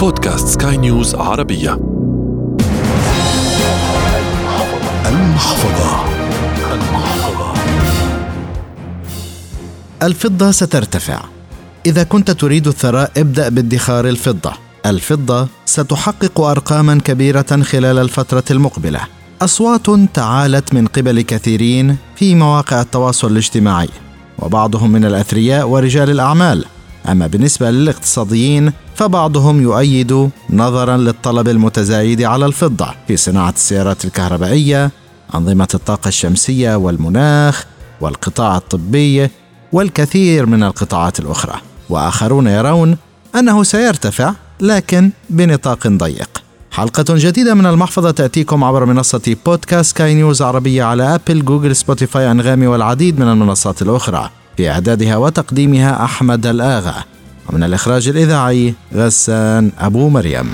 بودكاست سكاي نيوز عربية. المحفظة. المحفظة الفضة سترتفع. إذا كنت تريد الثراء ابدأ بادخار الفضة. الفضة ستحقق أرقاما كبيرة خلال الفترة المقبلة. أصوات تعالت من قبل كثيرين في مواقع التواصل الاجتماعي وبعضهم من الأثرياء ورجال الأعمال. أما بالنسبة للاقتصاديين فبعضهم يؤيد نظرا للطلب المتزايد على الفضة في صناعة السيارات الكهربائية أنظمة الطاقة الشمسية والمناخ والقطاع الطبي والكثير من القطاعات الأخرى. وآخرون يرون أنه سيرتفع لكن بنطاق ضيق. حلقة جديدة من المحفظة تأتيكم عبر منصة بودكاست سكاي نيوز عربية على أبل جوجل سبوتيفاي أنغامي والعديد من المنصات الأخرى. في إعدادها وتقديمها أحمد الآغا. ومن الإخراج الإذاعي غسان أبو مريم.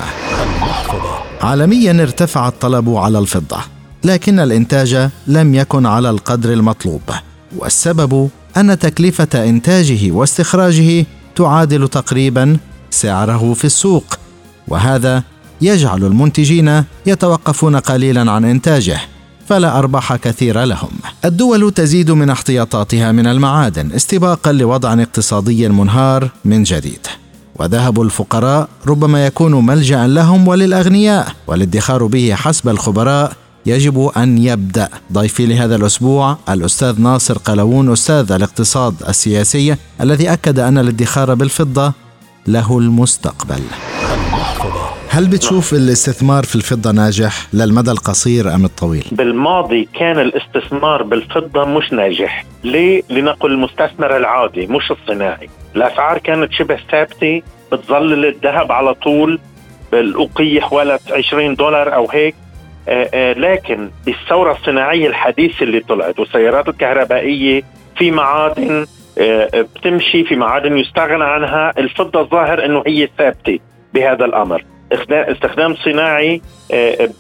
عالميا ارتفع الطلب على الفضة لكن الإنتاج لم يكن على القدر المطلوب. والسبب أن تكلفة إنتاجه واستخراجه تعادل تقريبا سعره في السوق وهذا يجعل المنتجين يتوقفون قليلا عن إنتاجه. فلا أرباح كثيرة لهم. الدول تزيد من احتياطاتها من المعادن استباقا لوضع اقتصادي منهار من جديد. وذهب الفقراء ربما يكون ملجأ لهم وللأغنياء والادخار به حسب الخبراء يجب أن يبدأ ضيفي لهذا الأسبوع الأستاذ ناصر قلاوون أستاذ الاقتصاد السياسي الذي أكد أن الادخار بالفضة له المستقبل. هل بتشوف الاستثمار في الفضة ناجح للمدى القصير أم الطويل؟ بالماضي كان الاستثمار بالفضة مش ناجح. ليه؟ لنقل المستثمر العادي مش الصناعي. الأسعار كانت شبه ثابتة بتظلل الذهب على طول بالأوقية حوالي 20 دولار أو هيك. آآ آآ لكن بالثورة الصناعية الحديثة اللي طلعت والسيارات الكهربائية في معادن بتمشي في معادن يستغنى عنها. الفضة الظاهر أنه هي ثابتة بهذا الأمر. استخدام صناعي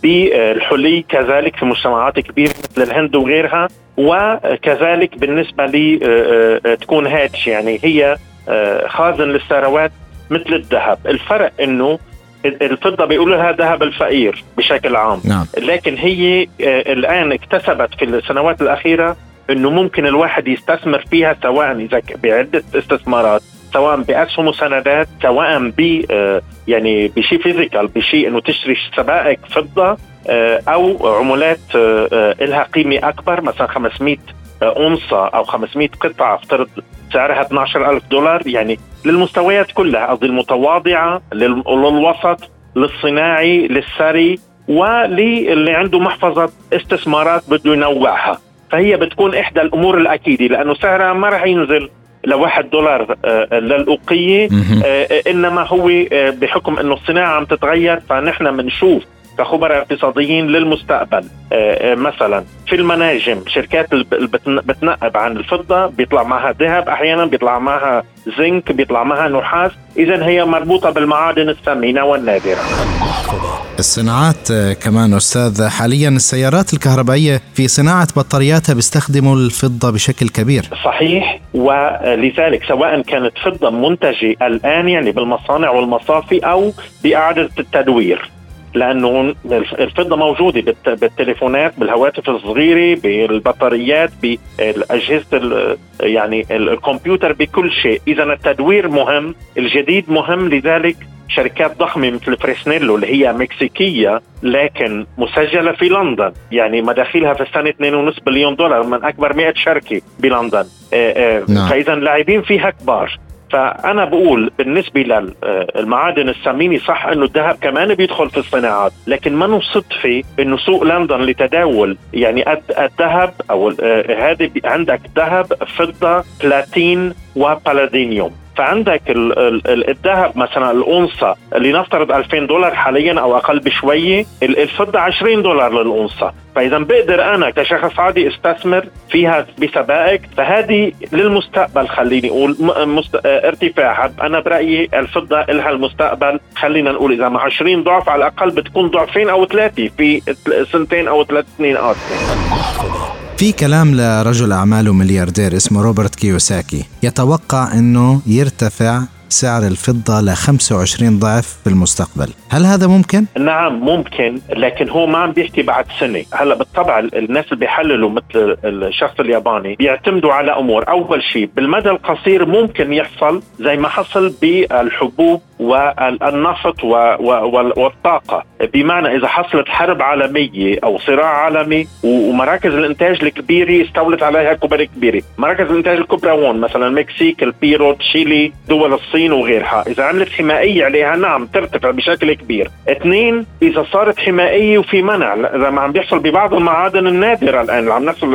بالحلي كذلك في مجتمعات كبيرة مثل الهند وغيرها وكذلك بالنسبة لي تكون هاتش يعني هي خازن للثروات مثل الذهب الفرق إنه الفضة بيقولوا لها ذهب الفقير بشكل عام نعم. لكن هي الآن اكتسبت في السنوات الأخيرة إنه ممكن الواحد يستثمر فيها سواء إذا بعدة استثمارات سواء بأسهم وسندات سواء ب يعني بشيء physical بشيء إنه تشتري سبائك فضة أو عملات لها قيمة أكبر مثلا 500 أونصة أو 500 قطعة افترض سعرها 12000 دولار يعني للمستويات كلها قصدي المتواضعة للوسط للصناعي للثري وللي عنده محفظة استثمارات بده ينوعها. فهي بتكون إحدى الأمور الأكيدة لأنه سعرها ما راح ينزل لواحد دولار للأوقية إنما هو بحكم أنه الصناعة عم تتغير فنحن بنشوف كخبراء اقتصاديين للمستقبل. مثلا في المناجم شركات بتنقب عن الفضة بيطلع معها ذهب أحيانا بيطلع معها زنك بيطلع معها نحاس. إذا هي مربوطة بالمعادن الثمينة والنادرة. الصناعات كمان أستاذ حاليا السيارات الكهربائية في صناعة بطارياتها بيستخدموا الفضة بشكل كبير. صحيح ولذلك سواء كانت فضة منتجة الآن يعني بالمصانع والمصافي أو بإعادة التدوير. لأنه الفضة موجودة بالتليفونات بالهواتف الصغيرة بالبطاريات بالأجهزة يعني الكمبيوتر بكل شيء. إذا التدوير مهم الجديد مهم لذلك شركات ضخمة مثل فريسنيلو اللي هي مكسيكية لكن مسجلة في لندن. يعني مداخيلها في السنة 2.5 بليون دولار من أكبر 100 شركة بلندن. نعم. فإذا لاعبين فيها كبار. فأنا بقول بالنسبة للمعادن الثمينه صح إنه الذهب كمان بيدخل في الصناعات لكن ما صدفه إنه سوق لندن لتداول يعني الذهب أو هذه عندك ذهب فضة بلاتين وبالادينيوم فعندك الذهب مثلا الأونصة اللي نفترض 2000 دولار حاليا أو أقل بشوية الفضة 20 دولار للأونصة فإذا بقدر أنا كشخص عادي أستثمر فيها بسبائك فهذه للمستقبل خليني أقول مست... ارتفاعها أنا برأيي الفضة لها المستقبل خلينا نقول إذا مع 20 ضعف على الأقل بتكون ضعفين أو ثلاثة في سنتين أو ثلاث سنين قادمة في كلام لرجل أعمال وملياردير اسمه روبرت كيوساكي يتوقع أنه يرتفع سعر الفضة ل 25 ضعف في المستقبل هل هذا ممكن؟ نعم ممكن لكن هو ما عم بيحكي بعد سنة. هلا بالطبع الناس اللي بيحللوا مثل الشخص الياباني بيعتمدوا على أمور. أول شيء بالمدى القصير ممكن يحصل زي ما حصل بالحبوب والنفط والطاقة. بمعنى إذا حصلت حرب عالمية أو صراع عالمي ومراكز الإنتاج الكبيرة استولت عليها كبر كبيرة. مراكز الإنتاج الكبرى وين مثلا المكسيك البيرو تشيلي دول الصين. وغيرها. إذا عملت حمائية عليها نعم ترتفع بشكل كبير. اثنين إذا صارت حمائية وفي منع. إذا ما عم بيحصل ببعض المعادن النادرة الآن اللي عم نحصل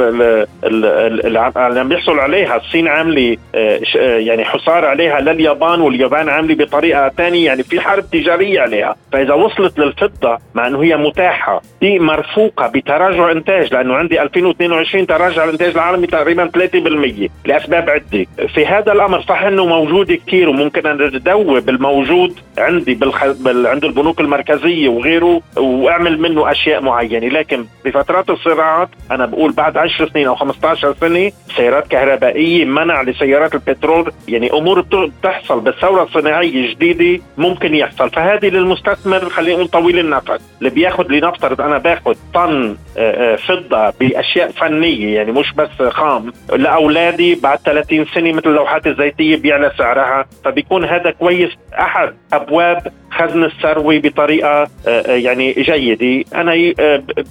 اللي عم بيحصل عليها. الصين عاملة آه، آه، يعني حصار عليها لليابان واليابان عاملة بطريقة ثانية يعني في حرب تجارية عليها. فإذا وصلت للفضة مع إنه هي متاحة دي مرفوقة بتراجع إنتاج لأنه عندي 2022 تراجع الانتاج العالمي تقريبا 3% لأسباب عدة. في هذا الأمر صح إنه موجود كثير وممكن أن ندوب الموجود عندي بالخ... بال... عند البنوك المركزية وغيره وأعمل منه أشياء معينة. لكن بفترات الصراعات أنا بقول بعد 10 سنين أو 15 سنة سيارات كهربائية منع لسيارات البترول. يعني أمور بتحصل بالثورة الصناعية جديده جديده ممكن يحصل. فهذه للمستثمر خلينا نقول طويل النفس اللي بياخذ لنفترض أنا باخذ طن آه، آه، فضة بأشياء فنية يعني مش بس خام. لأولادي بعد 30 سنة مثل اللوحات الزيتية بيعلى سعرها. فبيكون هذا كويس. أحد أبواب خزن الثروة بطريقة آه، يعني جيدة. أنا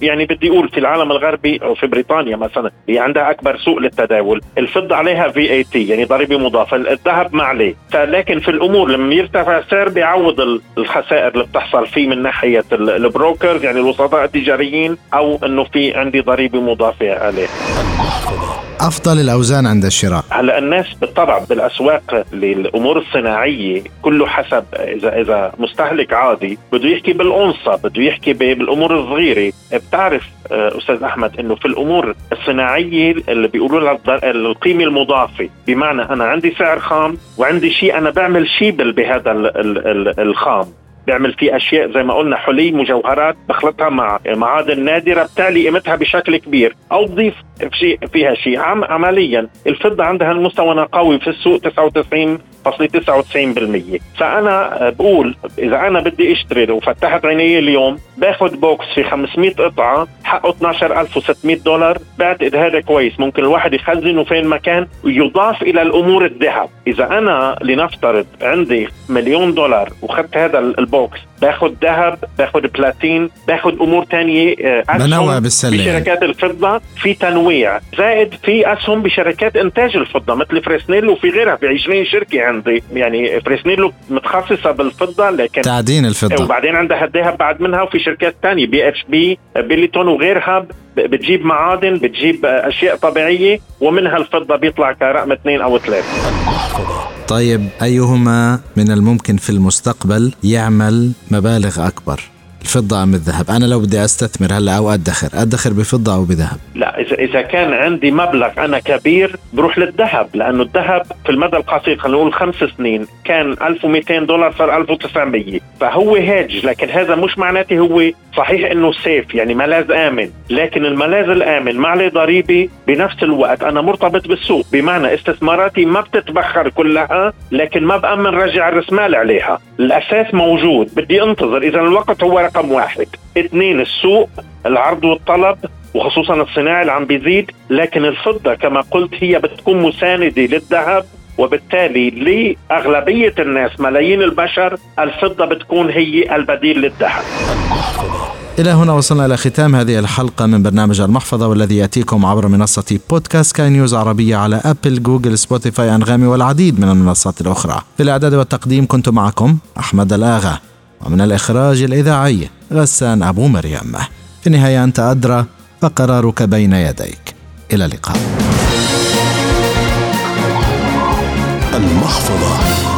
يعني بدي أقول في العالم الغربي أو في بريطانيا مثلا هي عندها أكبر سوق للتداول. الفضة عليها VAT يعني ضريبة مضافة. الذهب ما عليه. لكن في الأمور لما يرتفع السعر بيعوض الخسائر اللي بتحصل فيه من ناحية ال brokers يعني الوسطاء التجاريين أو إنه في عندي ضريبة مضافة عليه. أفضل الأوزان عند الشراء؟ هلا الناس بالطبع بالأسواق للأمور الصناعية كله حسب اذا إذا مستهلك عادي بده يحكي بالأنصة بده يحكي بالأمور الصغيرة. بتعرف آه، أستاذ أحمد إنه في الأمور الصناعية اللي بيقولوا لها القيمة المضافة. بمعنى أنا عندي سعر خام وعندي شيء أنا بعمل شيء بهذا الخام. بيعمل فيه أشياء زي ما قلنا حلي مجوهرات بخلطها مع معادن نادرة بتعلي قيمتها بشكل كبير. أو بضيف شيء فيها شيء. عم عمليا الفضة عندها المستوى قوي في السوق 99 99% فأنا بقول إذا أنا بدي أشتري وفتحت عيني اليوم باخذ box في 500 قطعة حقه 12600 دولار بعتقد هذا كويس. ممكن الواحد يخزنه فين مكان ويضاف إلى الأمور الذهب. إذا أنا لنفترض عندي مليون دولار وخدت هذا ال box باخذ ذهب باخذ بلاتين باخذ أمور ثانية آه، بنوع بالسلة بشركات الفضة في تنويع زائد في أسهم بشركات إنتاج الفضة مثل فريسنيلو وفي غيرها في 20 شركة عندي. يعني فريسنيلو متخصصة بالفضة لكن تعدين الفضة. وبعدين عندها الذهب بعد منها وفي شركات ثانية بي إتش بي بيليتون وغيرها. بتجيب معادن بتجيب أشياء طبيعية ومنها الفضة بيطلع كرقم اثنين أو ثلاثة. طيب أيهما من الممكن في المستقبل يعمل مبالغ أكبر؟ الفضة أم الذهب؟ أنا لو بدي أستثمر هلأ أو أدخر أدخر بفضة أو بذهب؟ لا إذا إذا كان عندي مبلغ أنا كبير بروح للذهب لأنه الذهب في المدى القصير خلينا نقول خمس سنين كان 1200 دولار صار 1900 فهو هيج لكن هذا مش معناته هو صحيح إنه سيف يعني ملاذ آمن. لكن الملاذ الآمن ما عليه ضريبة بنفس الوقت أنا مرتبط بالسوق بمعنى استثماراتي ما بتتبخر كلها لكن ما بأمن رجع الرسمال عليها. الأساس موجود. بدي أنتظر. إذا الوقت هو رقم واحد. اثنين السوق العرض والطلب وخصوصا الصناعي اللي عم بيزيد. لكن الفضة كما قلت هي بتكون مساندة للذهب وبالتالي لأغلبية الناس ملايين البشر الفضة بتكون هي البديل للذهب. إلى هنا وصلنا إلى ختام هذه الحلقة من برنامج المحفظة والذي يأتيكم عبر منصة بودكاست كاي نيوز عربية على أبل جوجل سبوتيفاي أنغامي والعديد من المنصات الأخرى. في الإعداد والتقديم كنت معكم أحمد الآغا ومن الإخراج الإذاعي غسان أبو مريم. في النهاية أنت أدرى فقرارك بين يديك. إلى اللقاء. المحفظة.